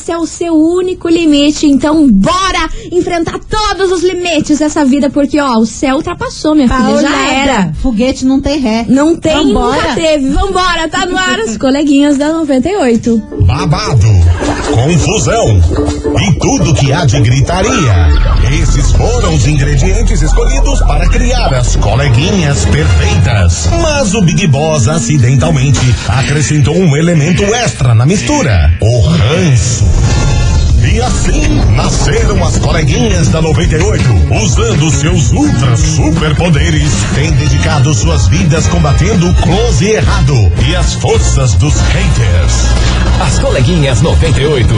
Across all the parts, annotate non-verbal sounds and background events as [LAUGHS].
Você é o seu único limite, então bora enfrentar todos os limites dessa vida, porque ó, o céu ultrapassou, minha filha, já era. Foguete não tem ré. Não tem, Vambora. nunca teve. Vambora, tá no ar as coleguinhas da 98. Babado, confusão e tudo que há de gritaria. Esses foram os ingredientes escolhidos para criar as coleguinhas perfeitas. Mas o Big Boss acidentalmente acrescentou um elemento extra na mistura: o ranço. E assim nasceram as coleguinhas da 98, usando seus ultra superpoderes, têm dedicado suas vidas combatendo o close e errado e as forças dos haters. As coleguinhas 98.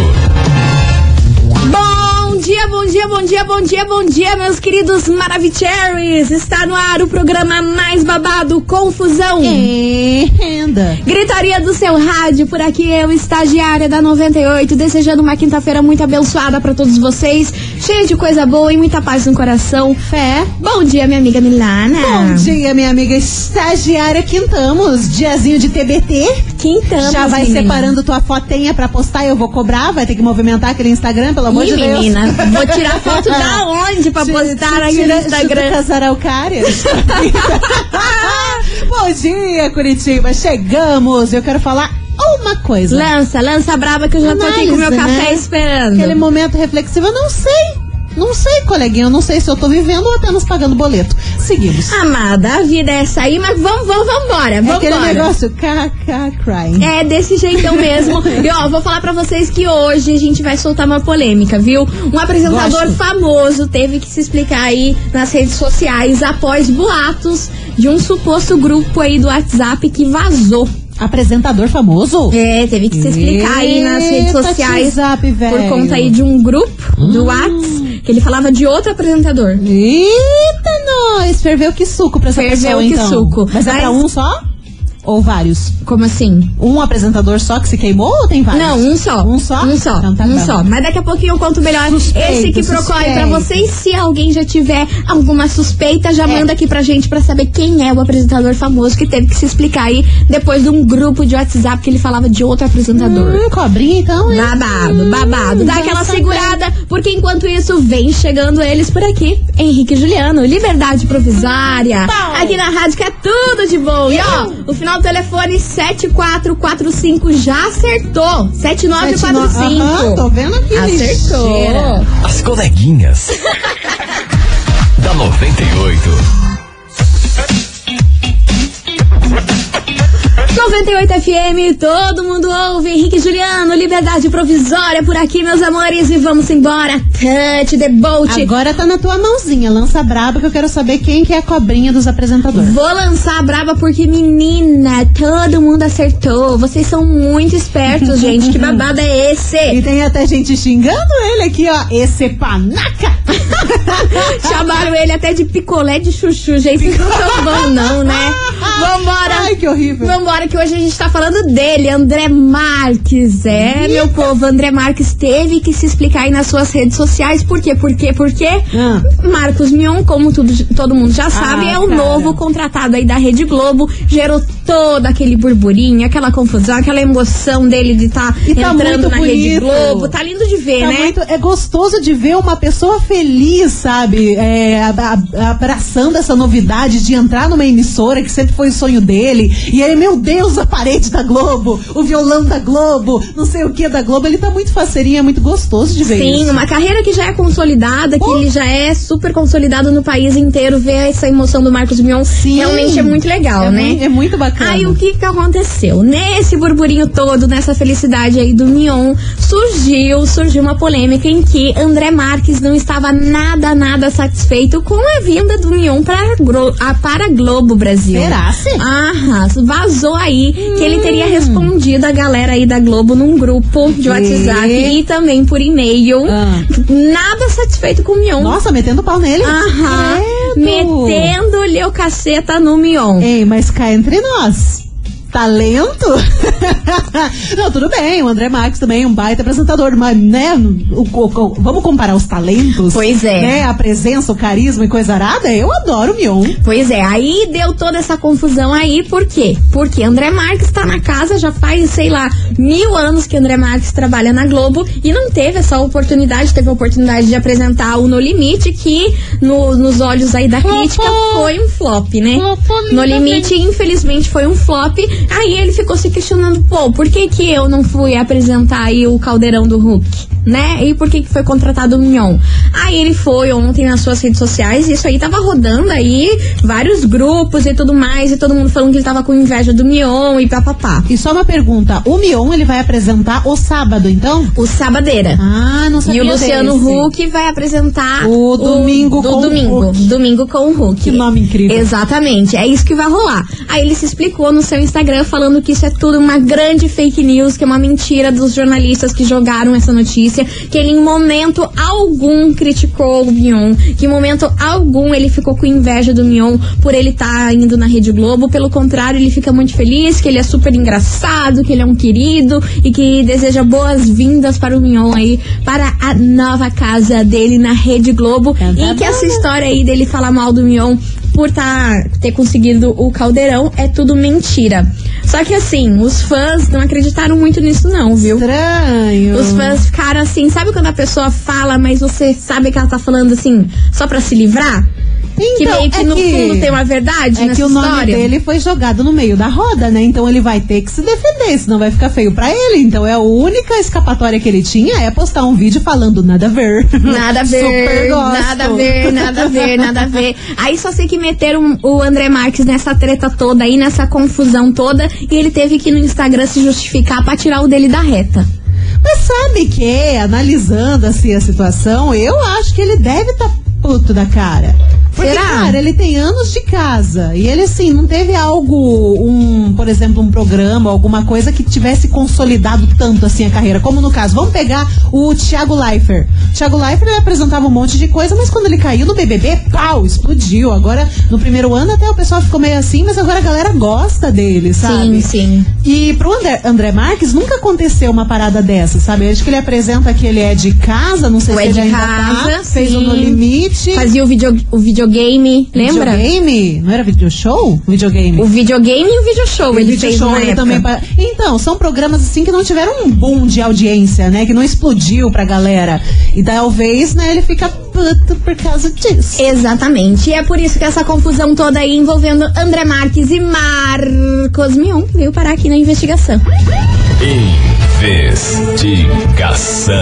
Bom dia, bom dia, bom dia, bom dia, bom dia, meus queridos Maravicheries. Está no ar o programa mais babado, Confusão. É. Renda. Gritaria do seu rádio, por aqui eu, estagiária da 98, desejando uma quinta-feira muito abençoada pra todos vocês, cheia de coisa boa e muita paz no coração. Fé. Bom dia, minha amiga Milana. Bom dia, minha amiga estagiária Quintamos. Diazinho de TBT. Quintamos, Já vai menina. separando tua fotinha pra postar, eu vou cobrar, vai ter que movimentar aquele Instagram, pelo amor Ih, de Deus. menina, vou tirar foto da [LAUGHS] onde pra postar aqui no Instagram? chuta as araucárias. [LAUGHS] [LAUGHS] Bom dia, Curitiba. Chegamos. Eu quero falar uma coisa. Lança, lança braba que eu já tô aqui com meu Análise, café né? esperando. Aquele momento reflexivo, eu não sei. Não sei, coleguinha. Eu não sei se eu tô vivendo ou apenas pagando boleto. Seguimos. Amada, a vida é essa aí, mas vamos, vamos, vambora, é vambora. aquele negócio KK crying. É desse jeitão mesmo. [LAUGHS] e ó, vou falar pra vocês que hoje a gente vai soltar uma polêmica, viu? Um apresentador Gosto. famoso teve que se explicar aí nas redes sociais após boatos de um suposto grupo aí do WhatsApp que vazou. Apresentador famoso? É, teve que se explicar aí nas redes sociais WhatsApp, por conta aí de um grupo do WhatsApp que ele falava de outro apresentador. Eita, nós! Ferveu que suco pra essa Ferveu pessoa, que então. suco. Mas é pra Mas- um só? Ou vários? Como assim? Um apresentador só que se queimou ou tem vários? Não, um só. Um só? Um só. Então tá um bom. só. Mas daqui a pouquinho eu conto melhor esse que procorre pra suspeito. vocês. Se alguém já tiver alguma suspeita, já É. manda aqui pra gente pra saber quem é o apresentador famoso que teve que se explicar aí depois de um grupo de WhatsApp que ele falava de outro apresentador. Hum, cobrinha então, hein? Babado, babado. Dá aquela segurada, porque enquanto isso vem chegando eles por aqui. Henrique e Juliano, liberdade provisória. Pau. Aqui na rádio que é tudo de bom. E ó, o final do telefone 7445 já acertou. 7945. Aham, tô vendo aqui. Acertou. lixeira. As coleguinhas. da 98. 98 FM, todo mundo ouve. Henrique Juliano, liberdade provisória por aqui, meus amores. E vamos embora. Touch the. Agora tá na tua mãozinha, lança braba que eu quero saber quem que é a cobrinha dos apresentadores. Vou lançar a braba porque, menina, todo mundo acertou. Vocês são muito espertos, [LAUGHS] gente. Que babado é esse? E tem até gente xingando ele aqui, ó. Esse panaca! [LAUGHS] Chamaram ele até de picolé de chuchu, gente. Vocês não tão bom, não, né? [LAUGHS] Vambora. Ai, que horrível. Vambora, que hoje a gente tá falando dele, André Marques. É, meu povo, André Marques teve que se explicar aí nas suas redes sociais. Por quê? Por quê? Por quê? Ah. Marcos Mion, como tudo, todo mundo já sabe, Ah, é o cara. novo contratado aí da Rede Globo. Gerou todo aquele burburinho, aquela confusão, aquela emoção dele de estar E tá entrando na Rede bonito. Globo. Tá lindo de ver, Tá né? muito- é gostoso de ver uma pessoa feliz, sabe? É, abraçando essa novidade de entrar numa emissora que sempre foi o sonho dele. E aí, meu Deus, a parede da Globo, o violão da Globo, não sei o que da Globo. Ele tá muito faceirinho, é muito gostoso de ver Sim, isso. uma carreira que já é consolidada, que Oh. ele já é super consolidado no país inteiro. Ver essa emoção do Marcos Mion Sim. realmente é muito legal, é né? Muito, é muito bacana. Aí o que que aconteceu? Nesse burburinho todo, nessa felicidade aí do Mion, surgiu, surgiu uma polêmica em que André Marques não estava nada, nada satisfeito com a vinda do Mion para, a- para Globo Brasil. Será, se? Ah, vazou aí que ele teria respondido a galera aí da Globo num grupo de? WhatsApp e também por e-mail. Ah. Nada satisfeito com o Mion. Nossa, metendo pau nele. Aham. Metendo-lhe o caceta no Mion. Ei, mas cá entre nós. Talento? [LAUGHS] não, tudo bem, o André Marques também é um baita apresentador, mas, né, o, o, o, vamos comparar os talentos? Pois é. Né, a presença, o carisma e coisa arada? Eu adoro o Mion. Pois é, aí deu toda essa confusão aí, por quê? Porque André Marques tá na casa já faz, sei lá, mil anos que André Marques trabalha na Globo e não teve essa oportunidade, teve a oportunidade de apresentar o No Limite, que no, nos olhos aí da crítica foi um flop, né? No Limite, infelizmente, foi um flop. Aí ele ficou se questionando, pô, por que que eu não fui apresentar aí o caldeirão do Hulk? Né? E por que que foi contratado o Mignon? Aí ele foi ontem nas suas redes sociais, e isso aí tava rodando aí, vários grupos e tudo mais, e todo mundo falando que ele tava com inveja do Mion e papapá. E só uma pergunta, o Mion ele vai apresentar o sábado, então? O Sabadeira. Ah, não E sabia o Luciano desse. Huck vai apresentar O domingo do com o domingo, Huck. domingo com o Huck. Que nome incrível. Exatamente, é isso que vai rolar. Aí ele se explicou no seu Instagram falando que isso é tudo uma grande fake news, que é uma mentira dos jornalistas que jogaram essa notícia, que ele em momento algum criticou o Mion, que em momento algum ele ficou com inveja do Mion por ele estar indo na Rede Globo, pelo contrário, ele fica muito feliz, que ele é super engraçado, que ele é um querido e que deseja boas-vindas para o Mion aí, para a nova casa dele na Rede Globo Tá e que essa né? história aí dele falar mal do Mion por tá, ter conseguido o caldeirão é tudo mentira. Só que assim, os fãs não acreditaram muito nisso não, viu? Estranho. Os fãs ficaram assim, sabe quando a pessoa fala, mas você sabe que ela tá falando assim, só pra se livrar? Que Então, meio que é no que- fundo tem uma verdade É que o nome história. dele foi jogado no meio da roda, né? Então ele vai ter que se defender, senão vai ficar feio pra ele. Então é a única escapatória que ele tinha é postar um vídeo falando nada a ver. [LAUGHS] Nada a ver, Super gosto. nada a ver, nada a ver, nada a ver. Aí só sei que meteram o André Marques nessa treta toda aí, nessa confusão toda, e ele teve que ir no Instagram se justificar pra tirar o dele da reta. Mas sabe que, analisando assim a situação, eu acho que ele deve estar puto da cara. Porque, Será? cara, ele tem anos de casa. E ele, assim, não teve algo, um, por exemplo, um programa, alguma coisa que tivesse consolidado tanto assim a carreira. Como no caso, vamos pegar o Thiago Leifert. O Thiago Leifert ele apresentava um monte de coisa, mas quando ele caiu no BBB, pau, explodiu. Agora, no primeiro ano, até o pessoal ficou meio assim, mas agora a galera gosta dele, sabe? Sim, sim. E pro André, André Marques nunca aconteceu uma parada dessa, sabe? Acho que ele apresenta que ele é de casa, não sei O se é ele de ainda casa, tá, fez o No Limite. Fazia o, video, o videogame, lembra? Videogame? Não era video show? Videogame. O videogame e o video show O ele video fez show na ele época. também. pa- Então, são programas assim que não tiveram um boom de audiência, né? Que não explodiu pra galera. E talvez, né, ele fica puto por causa disso. Exatamente. E é por isso que essa confusão toda aí envolvendo André Marques e Marcos Mion veio parar aqui na investigação. Investigação.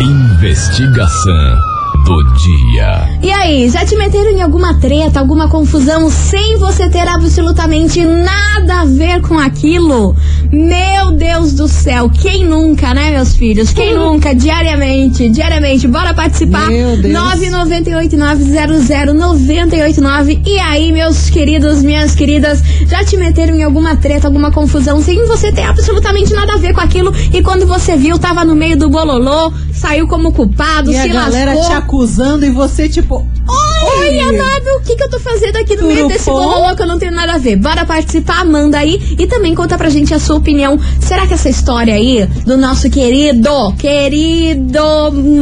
Investigação do dia. E aí, já te meteram em alguma treta, alguma confusão sem você ter absolutamente nada a ver com aquilo? Meu Deus do céu, quem nunca, né, meus filhos? Quem nunca? Diariamente, diariamente. Bora participar. Meu Deus. 998900989. E aí, meus queridos, minhas queridas, já te meteram em alguma treta, alguma confusão sem você ter absolutamente nada a ver com aquilo? E quando você viu, tava no meio do bololô, saiu como culpado, E a se galera lascou. te acusando e você, tipo, oi! Oi, amado, o que, que eu tô fazendo aqui no meio desse bololô que eu não tenho nada a ver? Bora participar, manda aí e também conta pra gente a sua opinião. Será que essa história aí do nosso querido, querido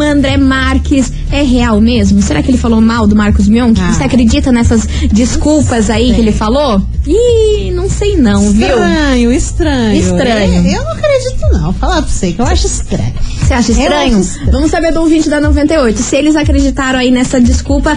André Marques é real mesmo? Será que ele falou mal do Marcos Mion? Ah. Você acredita nessas desculpas aí que ele falou? Ih, não sei não, viu? Estranho, estranho. Estranho. É, Eu, não acredito, não. Falar pra você que eu acho estranho. Você acha estranho? acho estranho. Vamos saber do ouvinte da 98 se eles acreditaram aí nessa desculpa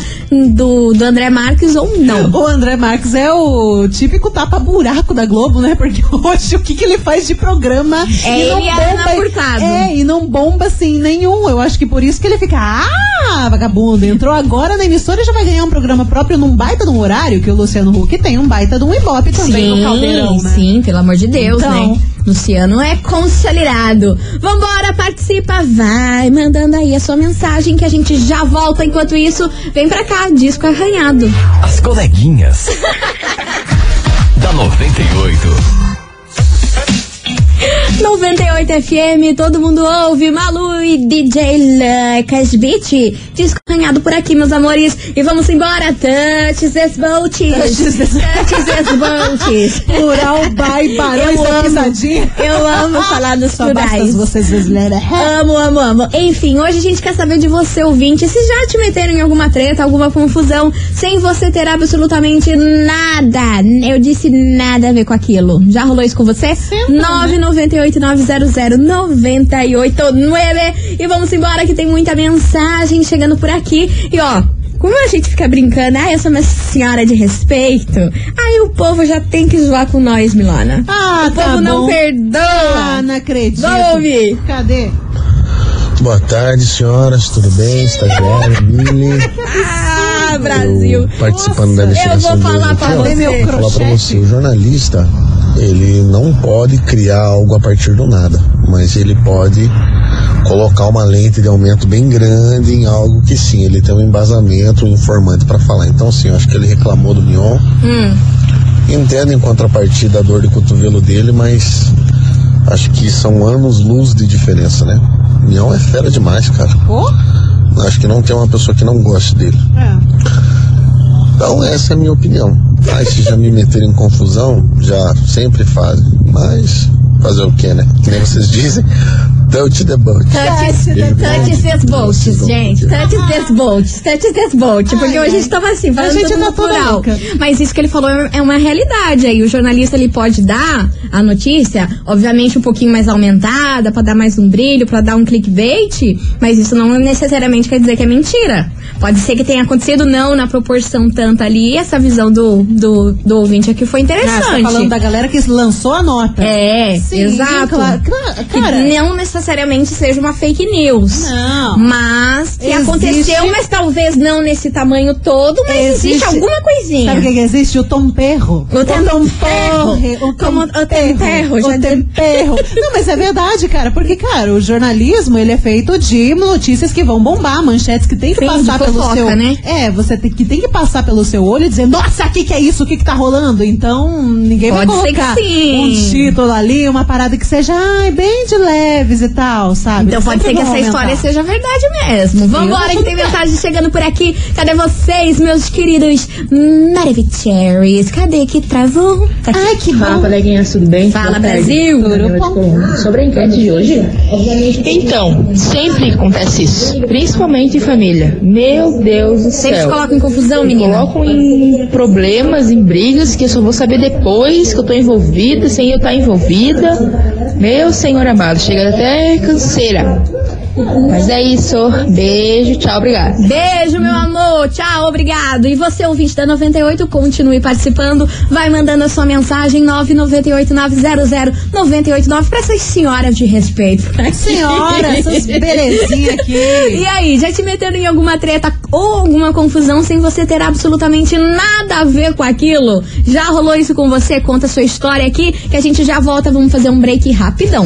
do, do André Marques ou não. O André Marques é o típico tapa-buraco da Globo, né? Porque [LAUGHS] hoje o que, que ele faz de programa É e não ele a Ana Furtado. É, e não bomba assim nenhum. Eu acho que por isso que ele fica, ah, vagabundo, entrou agora na emissora e já vai ganhar um programa próprio num baita de um horário, que o Luciano Huck tem um baita de um ibope também no caldeirão, né? sim, pelo amor de Deus, Então. né? Luciano é consolidado. Vambora, participa, vai mandando aí a sua mensagem que a gente já volta. Enquanto isso, vem pra cá, disco arranhado. As coleguinhas. [LAUGHS] da 98. 98 FM, todo mundo ouve. Malu e DJ Lucas Beat. Disco arranhado por aqui, meus amores. E vamos embora. Touches as boats. Touches as [LAUGHS] boats. Plural by barões Eu amo. pisadinha. Eu amo falar dos Só plurais. vocês brasileiras. Amo, amo, amo. Enfim, hoje a gente quer saber de você, ouvinte, se já te meteram em alguma treta, alguma confusão, sem você ter absolutamente nada. Eu disse nada a ver com aquilo. Já rolou isso com você? 998-900-989. E vamos embora que tem muita mensagem chegando por aqui. E ó. Como a gente fica brincando, ah, eu sou uma senhora de respeito. Aí o povo já tem que zoar com nós, Milana. Ah, o tá povo não bom. perdoa. Ah, não acredito. Vamos ouvir. Cadê? Boa tarde, senhoras, tudo bem? Estagiária, Mili. [LAUGHS] Ah, Brasil. Eu participando da Eu investigação vou de falar pra você. Vou falar pra você, o jornalista, ele não pode criar algo a partir do nada, mas ele pode colocar uma lente de aumento bem grande em algo que sim, ele tem um embasamento, um informante pra falar. Então, sim, eu acho que ele reclamou do Mion. Hum. Entendo em contrapartida a dor de cotovelo dele, mas acho que são anos-luz de diferença, né? Mion é fera demais, cara. Ô? Acho que não tem uma pessoa que não goste dele. É. Então essa é a minha opinião. Mas se já me meterem em confusão, já sempre fazem. Mas fazer o que, né? Que nem vocês dizem, touch the boat. Touch, Beijo touch this boat, gente. Touch this boat. Touch this boat. Porque hoje a gente tava assim, falando gente tudo tá. Mas isso que ele falou é uma realidade aí. O jornalista ele pode dar a notícia, obviamente um pouquinho mais aumentada, pra dar mais um brilho, pra dar um clickbait, mas isso não necessariamente quer dizer que é mentira. Pode ser que tenha acontecido não na proporção tanta ali. Essa visão do, do, do ouvinte aqui foi Ah, você interessante. tá falando da galera que lançou a nota. É, Sim, exato. claro. Cla- Que Cara, não necessariamente seja uma fake news. Não. Mas que Existe- aconteceu, mas talvez não nesse tamanho todo, mas existe, Existe- alguma coisinha. Sabe o que, que existe? O tomperro. O temperro. O Como o temperro, já O temperro. Não, mas é verdade, cara. Porque, cara, o jornalismo, ele é feito de notícias que vão bombar, manchetes que tem que Sim, passar pelo fofoca, seu... né? É, você tem que, tem que passar pelo seu olho e dizer, nossa, o que, que é isso? O que, que tá rolando? Então, ninguém Pode vai que colocar um título ali, uma parada que seja, ai, bem de leves e tal, sabe? Então pode ser Sempre que essa aumentar. história seja verdade mesmo. Vambora, que tem mensagem chegando por aqui. Cadê vocês, meus queridos Maravicheries? Cadê que travou? Tá aqui. Ai, que Fala, bom. coleguinhas, tudo bem? Fala. Brasil. Colômbia. Sobre a enquete de hoje, então, sempre acontece isso, principalmente em família. Meu Deus do Sempre te céu. coloca em confusão, Me menina. colocam em problemas, em brigas que eu só vou saber depois que eu tô envolvida, sem eu estar envolvida. Meu senhor amado, chega até canseira. Mas é isso. Beijo, tchau, obrigada. Beijo, meu amor. Tchau, obrigado. E você, ouvinte da 98, continue participando. Vai mandando a sua mensagem 998-900-989 pra essas senhoras de respeito. Senhora, essas belezinhas aqui. E aí, já te meteram em alguma treta ou alguma confusão sem você ter absolutamente nada a ver com aquilo? Já rolou isso com você? Conta a sua história aqui que a gente já volta. Vamos fazer um break rapidão.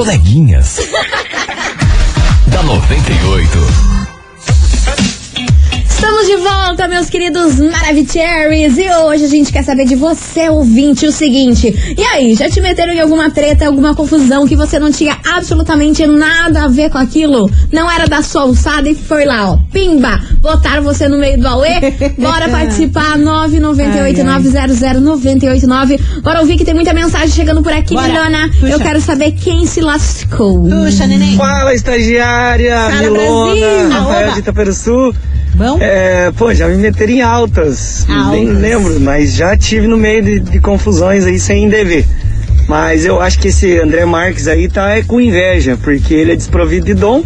Coleguinhas. [LAUGHS] da 98. De volta, meus queridos Maravicheries. E hoje a gente quer saber de você, ouvinte, o seguinte. E aí, já te meteram em alguma treta, alguma confusão que você não tinha absolutamente nada a ver com aquilo? Não era da sua alçada e foi lá, ó. Pimba! Botaram você no meio do auê? Bora [LAUGHS] participar, 998-900-989. Bora ouvir que tem muita mensagem chegando por aqui, Bora. Milona. Puxa. Eu quero saber quem se lascou. Puxa, neném. Fala, estagiária, Fala, Milona, Brasil. Rafael de Itaperuçu. Bom? É, pô, já me meteram em altas, nem Altas. lembro, mas já tive no meio de, de confusões aí sem dever. Mas eu acho que esse André Marques aí tá é com inveja, porque ele é desprovido de dom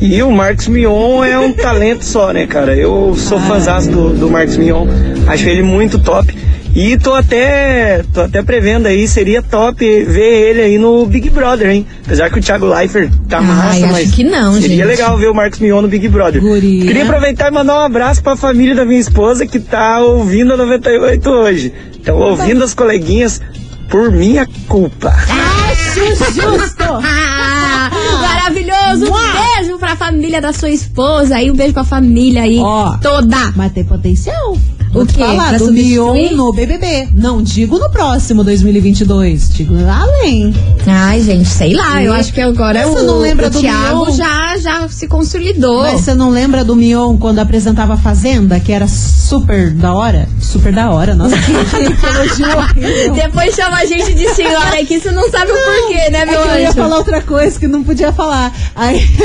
e o Marcos Mion é um [LAUGHS] talento só, né, cara? Eu sou fãzão do, do Marcos Mion, acho ele muito top. E tô até, tô até prevendo aí, seria top ver ele aí no Big Brother, hein? Apesar que o Thiago Leifert tá Ai, massa, acho mas que não, seria gente. legal ver o Marcos Mion no Big Brother. Guria. Queria aproveitar e mandar um abraço pra família da minha esposa que tá ouvindo a 98 hoje. Estão ouvindo as coleguinhas por minha culpa. Acho justo. [LAUGHS] Maravilhoso! Um beijo pra família família da sua esposa aí, um beijo pra família aí Ó. toda. Mas tem potencial. O Vou quê? Falar, Pra do? Mion no BBB. Não digo no próximo 2022. Digo além. Ai, gente, sei lá, eu acho que agora Mas o, você não lembra o do Thiago Mion? já, já se consolidou. Mas você não lembra do Mion quando apresentava a Fazenda, que era super da hora? Super da hora, nossa, que, que elogio. Depois chama a gente de senhora que você não sabe o porquê, né, É meu que eu ia anjo? falar outra coisa que não podia falar. Aí... [LAUGHS]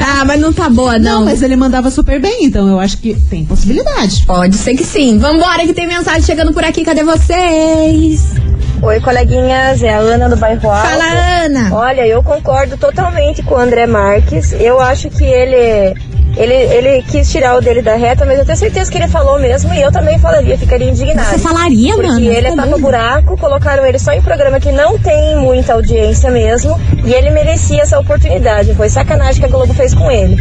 Ah, mas não tá boa, não. Não, mas ele mandava super bem, então eu acho que tem possibilidade. Pode ser que sim. Vambora que tem mensagem chegando por aqui. Cadê vocês? Oi, coleguinhas, é a Ana do Bairro Alto. Fala, Ana. Olha, eu concordo totalmente com o André Marques. Eu acho que ele, ele, ele quis tirar o dele da reta, mas eu tenho certeza que ele falou mesmo e eu também falaria, ficaria indignada. Você falaria, Porque mano? ele é Tá tapa buraco, colocaram ele só em programa que não tem muita audiência mesmo, e ele merecia essa oportunidade. Foi sacanagem que a Globo fez com ele.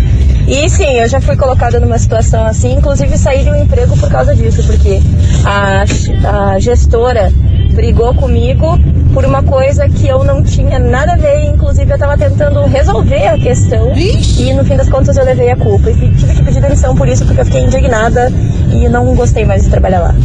E sim, eu já fui colocada numa situação assim, inclusive saí de um emprego por causa disso, porque a, a gestora brigou comigo por uma coisa que eu não tinha nada a ver, inclusive eu estava tentando resolver a questão e no fim das contas eu levei a culpa. E tive que pedir demissão por isso porque eu fiquei indignada e não gostei mais de trabalhar lá.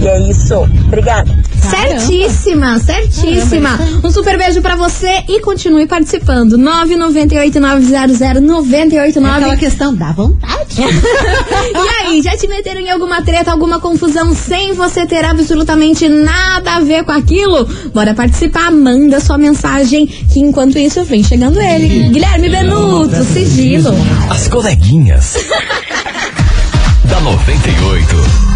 E é isso. Obrigada. Certíssima, certíssima. Um super beijo pra você e continue participando. 998-900-989. Aquela questão da vontade. [LAUGHS] e aí, já te meteram em alguma treta, alguma confusão sem você ter absolutamente nada a ver com aquilo? Bora participar, manda sua mensagem que enquanto isso vem chegando ele. Guilherme Benuto, sigilo. As coleguinhas. [LAUGHS] da 98.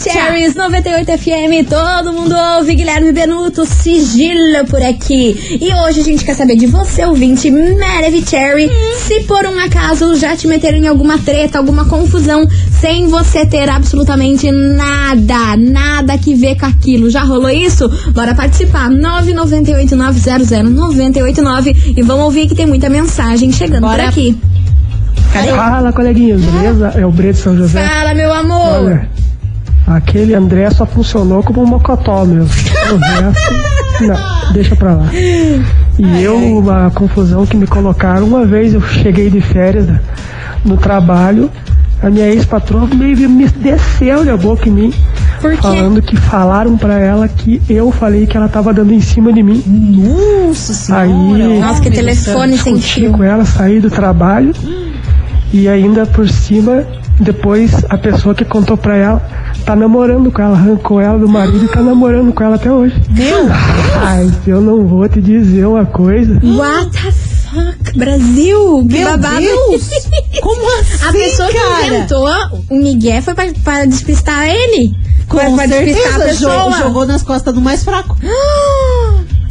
Maravicheries, 98 FM, todo mundo ouve, Guilherme Benuto, sigilo por aqui. E hoje a gente quer saber de você, ouvinte Maravicherry, se por um acaso já te meteram em alguma treta, alguma confusão, sem você ter absolutamente nada, nada que ver com aquilo. Já rolou isso? Bora participar, 998-900-989 e vamos ouvir que tem muita mensagem chegando por Bora. aqui. Cadê? Fala, coleguinhas, beleza? É o Brito São José. Fala, meu amor! Olha, aquele André só funcionou como um mocotó mesmo. O resto, não, deixa pra lá. E eu, uma confusão que me colocaram, uma vez eu cheguei de férias né, no trabalho, a minha ex-patroa meio me desceu a boca em mim, falando que falaram pra ela que eu falei que ela tava dando em cima de mim. Nossa senhora. Aí- Nossa, que homem do telefone sem fio. com ela, saí do trabalho e ainda por cima, depois a pessoa que contou pra ela tá namorando com ela, arrancou ela do marido e tá namorando com ela até hoje. Meu Ai, eu não vou te dizer uma coisa. What the fuck, Brasil? Que Meu babado. Deus! [LAUGHS] Como assim, A pessoa que cara? inventou o Miguel foi pra, pra despistar ele? foi Com pra despistar a certeza, pessoa? jo- jogou nas costas do mais fraco. [GASPS] [GASPS] [GASPS]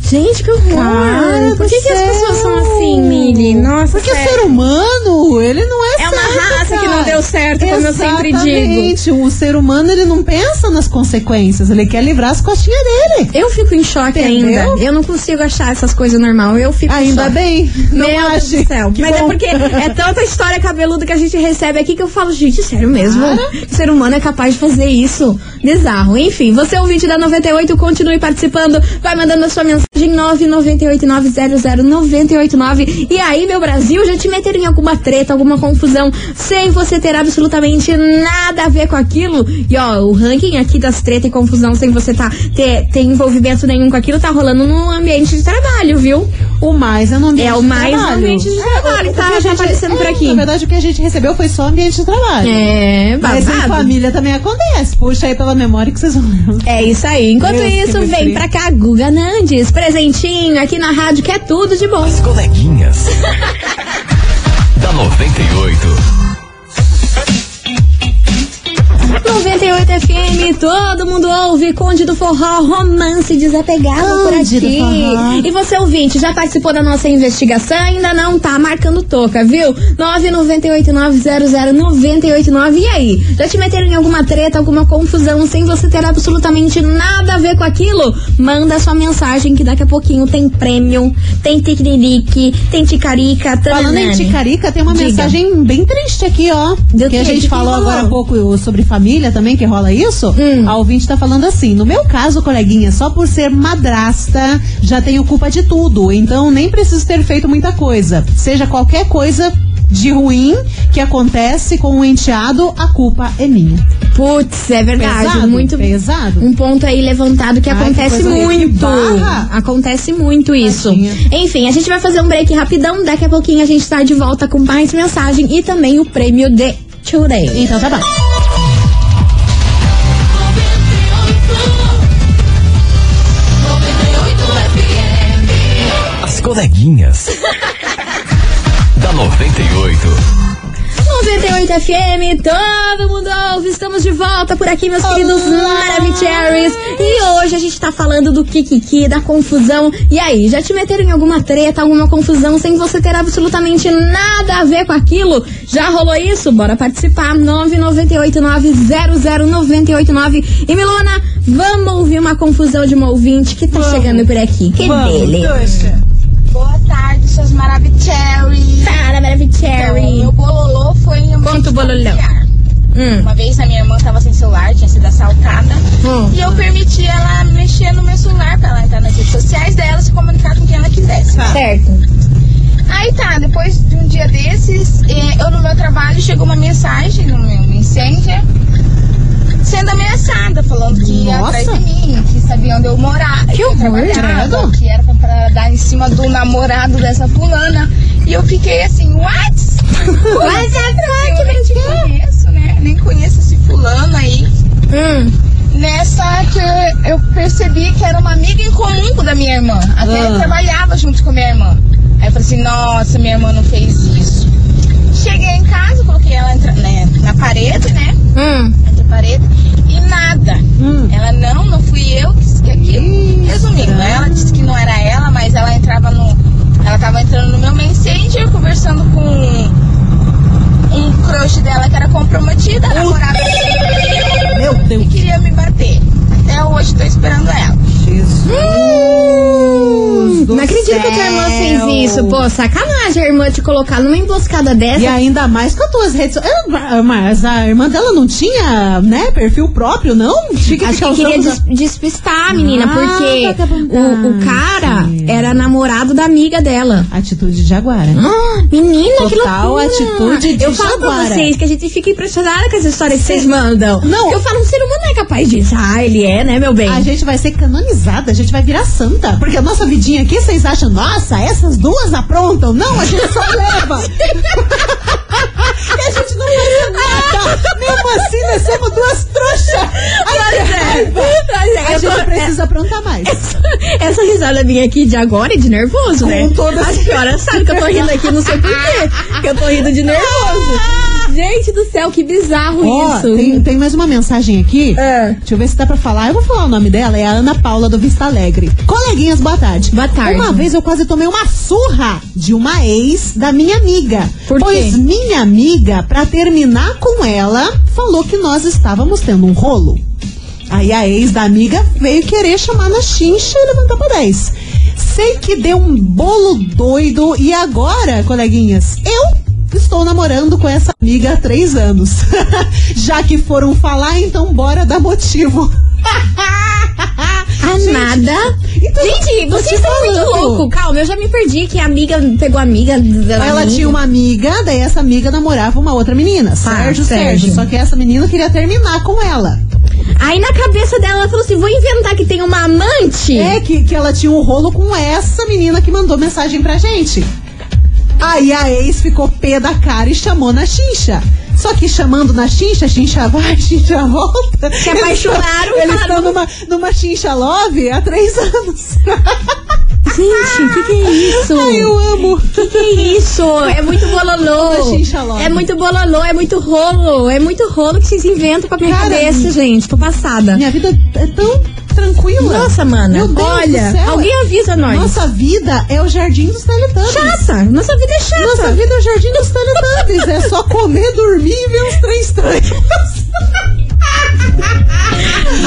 Gente, que horror! Cara Por que, que as pessoas são assim, Mili? Nossa, Porque sério. ser humano, ele não é É uma certo, raça que cara. não deu certo, como eu sempre digo. O ser humano, ele não pensa nas consequências. Ele quer livrar as costinhas dele. Eu fico em choque Entendeu? ainda. Eu não consigo achar essas coisas normal. Eu fico em Ainda choque. bem. Não Meu Deus do céu. Que Mas é bom. porque é tanta história cabeluda que a gente recebe aqui que eu falo, gente, sério mesmo? O ser humano é capaz de fazer isso? Bizarro. Enfim, você é ouvinte da 98, continue participando. Vai mandando a sua mensagem 998900989. E aí, meu Brasil, já te meteram em alguma treta, alguma confusão, sem você ter absolutamente nada a ver com aquilo? E ó, o ranking aqui das treta e confusão, sem você tá, ter, ter envolvimento nenhum com aquilo, tá rolando no ambiente de trabalho, viu? O mais é no ambiente É o mais no trabalho. ambiente de trabalho, o tá- que a tá gente- aparecendo por é, aqui. Na verdade, o que a gente recebeu foi só ambiente de trabalho. É, Mas em babado. família também acontece. Puxa aí pela memória que vocês vão lembrar. É isso aí. Enquanto Deus isso, vem pra cá, Guga Nandes. Presentinho aqui na rádio, que é tudo de bom. As coleguinhas. [LAUGHS] da 98. 98 FM, todo mundo ouve Conde do Forró, romance desapegado por aqui. E você, ouvinte, já participou da nossa investigação? Ainda não tá marcando toca, viu? 998900989. E aí? Já te meteram em alguma treta, alguma confusão, sem você ter absolutamente nada a ver com aquilo? Manda sua mensagem que daqui a pouquinho tem prêmio, tem ticarique, tem ticarica, Falando em tananane. Ticarica, tem uma Diga. mensagem bem triste aqui, ó. Do que a quê? gente Que que falou rolou? agora há pouco sobre família família também que rola isso? A ouvinte tá falando assim: no meu caso, coleguinha, só por ser madrasta, já tenho culpa de tudo. Então nem preciso ter feito muita coisa. Seja qualquer coisa de ruim que acontece com o enteado, a culpa é minha. Putz, é verdade. Pesado, muito pesado. Um ponto aí levantado que Ai, acontece muito. Que barra. Acontece muito isso. Tadinha. Enfim, a gente vai fazer um break rapidão. Daqui a pouquinho a gente tá de volta com mais mensagem e também o prêmio de Today. Então tá bom. Coleguinhas. [LAUGHS] da 98. 98 FM, todo mundo ouve, estamos de volta por aqui, meus queridos Maravicheries. E hoje a gente tá falando do Kikiki, da confusão. E aí, já te meteram em alguma treta, alguma confusão, sem você ter absolutamente nada a ver com aquilo? Já rolou isso? Bora participar, 998900989. E Milona, vamos ouvir uma confusão de uma ouvinte que tá chegando por aqui. Que dele? Boa seus Maravicherry. Para, Maravicherry. Meu bololô foi em ambiente Conta o bololô. Hum. Uma vez a minha irmã tava sem celular, tinha sido assaltada. Hum. E eu permiti ela mexer no meu celular pra ela entrar nas redes sociais dela, se comunicar com quem ela quisesse. Certo. Aí tá, depois de um dia desses, eh, eu no meu trabalho chegou uma mensagem no meu Messenger sendo ameaçada, falando que ia Nossa. atrás de mim, que sabia onde eu morava, que eu trabalhava, que era pra dar em cima do namorado dessa fulana. E eu fiquei assim, what? What the fuck, eu nem te conheço, né? Nem conheço esse fulano aí. Hum. Nessa que eu, percebi que era uma amiga em comum com da minha irmã. Até Ah. trabalhava junto com a minha irmã. Aí eu falei assim, nossa, minha irmã não fez isso. Cheguei em casa, coloquei ela entra- né, na parede, né? Hum. Entre a parede. E nada. Hum. Ela, não, não fui eu que disse que aquilo. Resumindo, ela disse que não era ela, mas ela entrava no. Ela tava entrando no meu Messenger, conversando com um crush dela que era comprometida, namorava Meu Deus. e queria me bater. Até hoje tô esperando ela. Jesus. Do Não acredito que a irmã céu. fez isso. Pô, sacanagem a irmã te colocar numa emboscada dessa. E ainda mais com as tuas redes sociais. Mas a irmã dela não tinha, né, perfil próprio, não? Fica Acho que queria des- despistar a menina, Ah, porque tá bom. o, o cara era namorado da amiga dela. Atitude de Jaguara. Ah, menina, que Total loucura. atitude de Eu falo pra jaguara. vocês que a gente fica impressionada com as histórias que vocês mandam. Não. Eu falo, um ser humano não é capaz disso. Ah, ele é, né, meu bem? A gente vai ser canonizada, a gente vai virar santa. Porque a nossa vidinha aqui, vocês acham, nossa, essas duas aprontam? Não, a gente só leva. e a gente não faz nada. Mesmo assim, nós somos duas trouxas. Raiva. A Eu tô- gente precisa aprontar mais. Essa, essa risada minha aqui de agora é de nervoso, né? Com toda A senhora sabe que eu tô rindo aqui, não sei porquê. Que eu tô rindo de nervoso. Gente do céu, que bizarro Ó, isso. tem, tem mais uma mensagem aqui. É. Deixa eu ver se dá pra falar. Eu vou falar o nome dela. É a Ana Paula do Vista Alegre. Coleguinhas, boa tarde. Boa tarde. Uma vez eu quase tomei uma surra de uma ex da minha amiga. Por quê? Pois minha amiga, pra terminar com ela, falou que nós estávamos tendo um rolo. Aí a ex da amiga veio querer chamar na chincha e levantar pra 10. Sei que deu um bolo doido e agora, coleguinhas, eu estou namorando com essa amiga há três anos. [LAUGHS] Já que foram falar, então bora dar motivo. Ah, [LAUGHS] nada? então, Gente, vocês estão muito loucos. Calma, eu já me perdi que a amiga pegou a amiga Ela amiga. tinha uma amiga, daí essa amiga namorava uma outra menina, Sérgio, Sérgio. Sérgio. Só que essa menina queria terminar com ela. Aí na cabeça dela ela falou assim: vou inventar que tem uma amante. É que, que ela tinha um rolo com essa menina que mandou mensagem pra gente. Aí a ex ficou pé da cara e chamou na chincha. Só que chamando na chincha, chincha vai, chincha volta. Se apaixonaram, Eles estão numa, numa chincha love há três anos. Gente, o que, que é isso? Ai, eu amo. Que que é isso? É muito bololô. É muito bololô, é muito rolo. É muito rolo que vocês inventam pra minha Cara, cabeça, gente. Tô passada. Minha vida é tão tranquila. Nossa, mana. Meu Deus olha, do céu. alguém avisa nós. Nossa vida é o jardim dos Teletubbies. chata. Nossa vida é chata. Nossa vida é o jardim dos Teletubbies. é só comer, dormir e ver os três estranhos. [LAUGHS]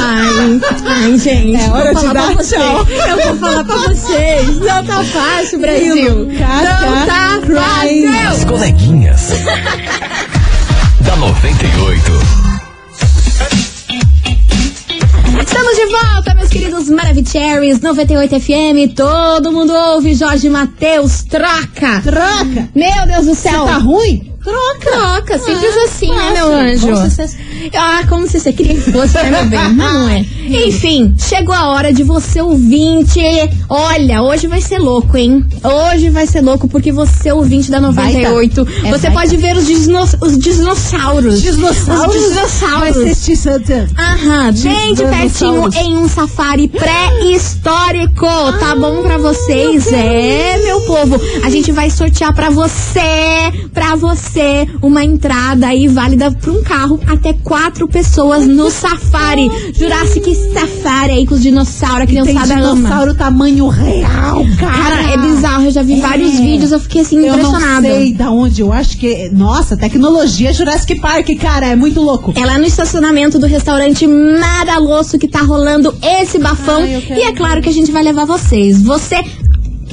Ai, ai, gente. É hora de dar tchau. Eu vou falar pra vocês. Não tá fácil, Brasil. Caca Não tá crying. As fácil. coleguinhas. [LAUGHS] da 98. Volta, meus queridos Maravicheries 98 FM. Todo mundo ouve. Jorge Matheus, troca. Troca. Meu Deus do Você céu. tá ruim? Troca. Troca, simples Ah, assim, né, meu anjo? Como se você- Ah, como se você queria que fosse, né, meu bem? Não é. Enfim, chegou a hora de você ouvinte. Olha, hoje vai ser louco, hein? Hoje vai ser louco porque você ouvinte da 98. Vai tá. É, você pode ver os, disno os dinossauros. Dinossauros? Os dinossauros. Vai Santa. Aham, bem de pertinho em um safari pré-histórico. Tá bom pra vocês? É, meu povo. A gente vai sortear pra você, pra você, uma entrada aí válida pra um carro até quatro pessoas no safari. Jurassic Safari aí com os dinossauros, a Tem criançada ama. dinossauro tamanho real, cara. Cara, é bizarro. Eu já vi É. vários vídeos, eu fiquei assim, Eu não impressionada. sei da onde, eu acho que. Nossa, tecnologia Jurassic Park, cara, é muito louco. É lá no estacionamento do restaurante Madalosso que tá rolando esse bafão. Ai, e é claro que a gente vai levar vocês. Você.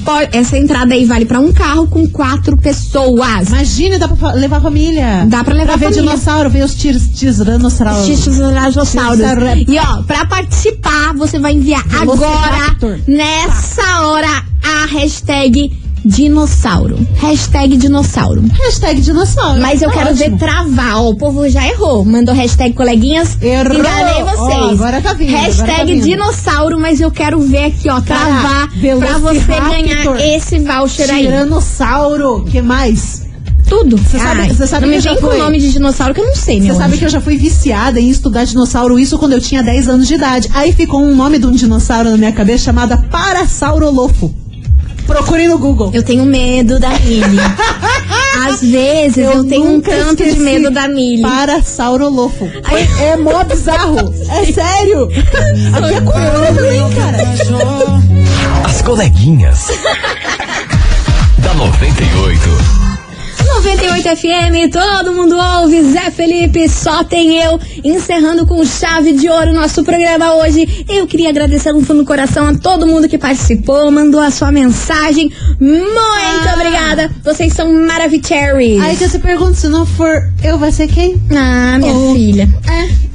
Pode- Essa entrada aí vale pra um carro com quatro pessoas. Imagina, dá pra levar a família. Dá pra levar pra ver a família. dinossauro, ver os tir- tiranossauro. Dinossauros. Tiranossauro. E ó, pra participar, você vai enviar agora, nessa hora, a hashtag dinossauro. Hashtag dinossauro. Hashtag dinossauro. Mas eu Tá quero ótimo. ver travar. Ó, o povo já errou. Mandou hashtag coleguinhas. Errou. Enganei vocês. Ó, agora tá vindo, agora Hashtag tá vindo. dinossauro, mas eu quero ver aqui, ó, travar pra você ganhar esse voucher aí. Tiranossauro. que mais? Tudo. Você sabe- você sabe não que me já vem com o nome de dinossauro que eu não sei, Você sabe anjo. que eu já fui viciada em estudar dinossauro, isso quando eu tinha 10 anos de idade. Aí ficou um nome de um dinossauro na minha cabeça chamada Parasaurolofo. Procure no Google. Eu tenho medo da Millie. [LAUGHS] Às vezes eu, tenho um tanto de medo da Millie. Parasaurolofo. Ai. É mó bizarro. [LAUGHS] É sério. Aqui é também, cara. As coleguinhas. [LAUGHS] da 98. 98 FM, todo mundo ouve, Zé Felipe, só tem eu, encerrando com chave de ouro nosso programa hoje. Eu queria agradecer no fundo do coração a todo mundo que participou, mandou a sua mensagem. Muito obrigada, vocês são maravilhosos. Aí que você pergunta, se não for eu, vai ser quem? Ah, minha Oh. filha. É.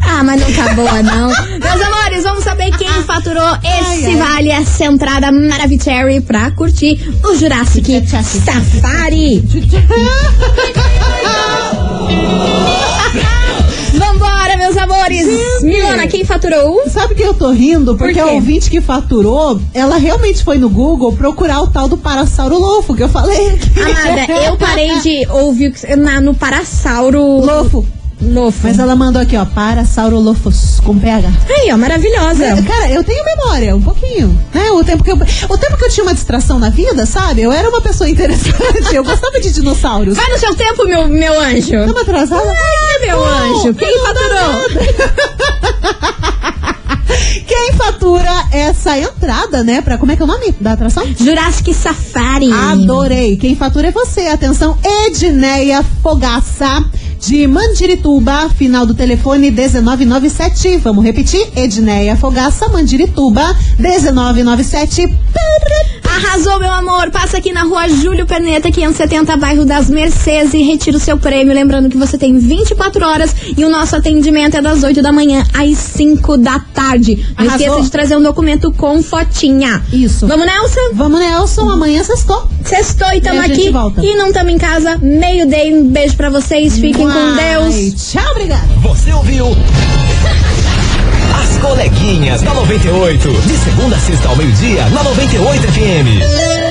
Ah, mas não tá boa, não. [LAUGHS] Meus amores, vamos saber quem faturou esse ai. vale, essa entrada Maravicherry pra curtir o Jurassic Safari. Vambora, meus amores. Milona, quem faturou? Sabe que eu tô rindo? Porque quê? a ouvinte que faturou, ela realmente foi no Google procurar o tal do Parasaurolofo que eu falei. Amada, eu parei de ouvir na, no Parasauro. Lofo. Lofo. Mas ela mandou aqui, ó, Parasaurolofos, com PH. Aí, ó, maravilhosa. É, Cara, eu tenho memória, um pouquinho. Né? O, tempo que eu, o tempo que eu tinha uma distração na vida, sabe? Eu era uma pessoa interessante. [LAUGHS] Eu gostava de dinossauros. Vai no seu tempo, meu, meu anjo. Estamos atrasada? Ai, meu anjo. Quem faturou? [LAUGHS] Quem fatura essa entrada, né? Pra, como é que é o nome da atração? Jurassic Safari. Adorei. Quem fatura é você. Atenção, Edneia Fogaça, de Mandirituba, final do telefone 1997. Vamos repetir? Edneia Fogaça, Mandirituba, 1997. Arrasou, meu amor. Passa aqui na rua Júlio Perneta, 570, bairro das Mercedes, e retira o seu prêmio. Lembrando que você tem 24 horas e o nosso atendimento é das 8 da manhã às 5 da tarde. Não Arrasou. esqueça de trazer um documento com fotinha. Isso. Vamos, Nelson? Vamos, Nelson. Amanhã sextou. Sextou e tamo E a gente aqui. volta. E não tamo em casa. Meio-day. Um beijo pra vocês. Fiquem com Ai, Deus. Tchau, obrigada. Você ouviu? As coleguinhas da 98. De segunda a sexta ao meio-dia, na 98 FM.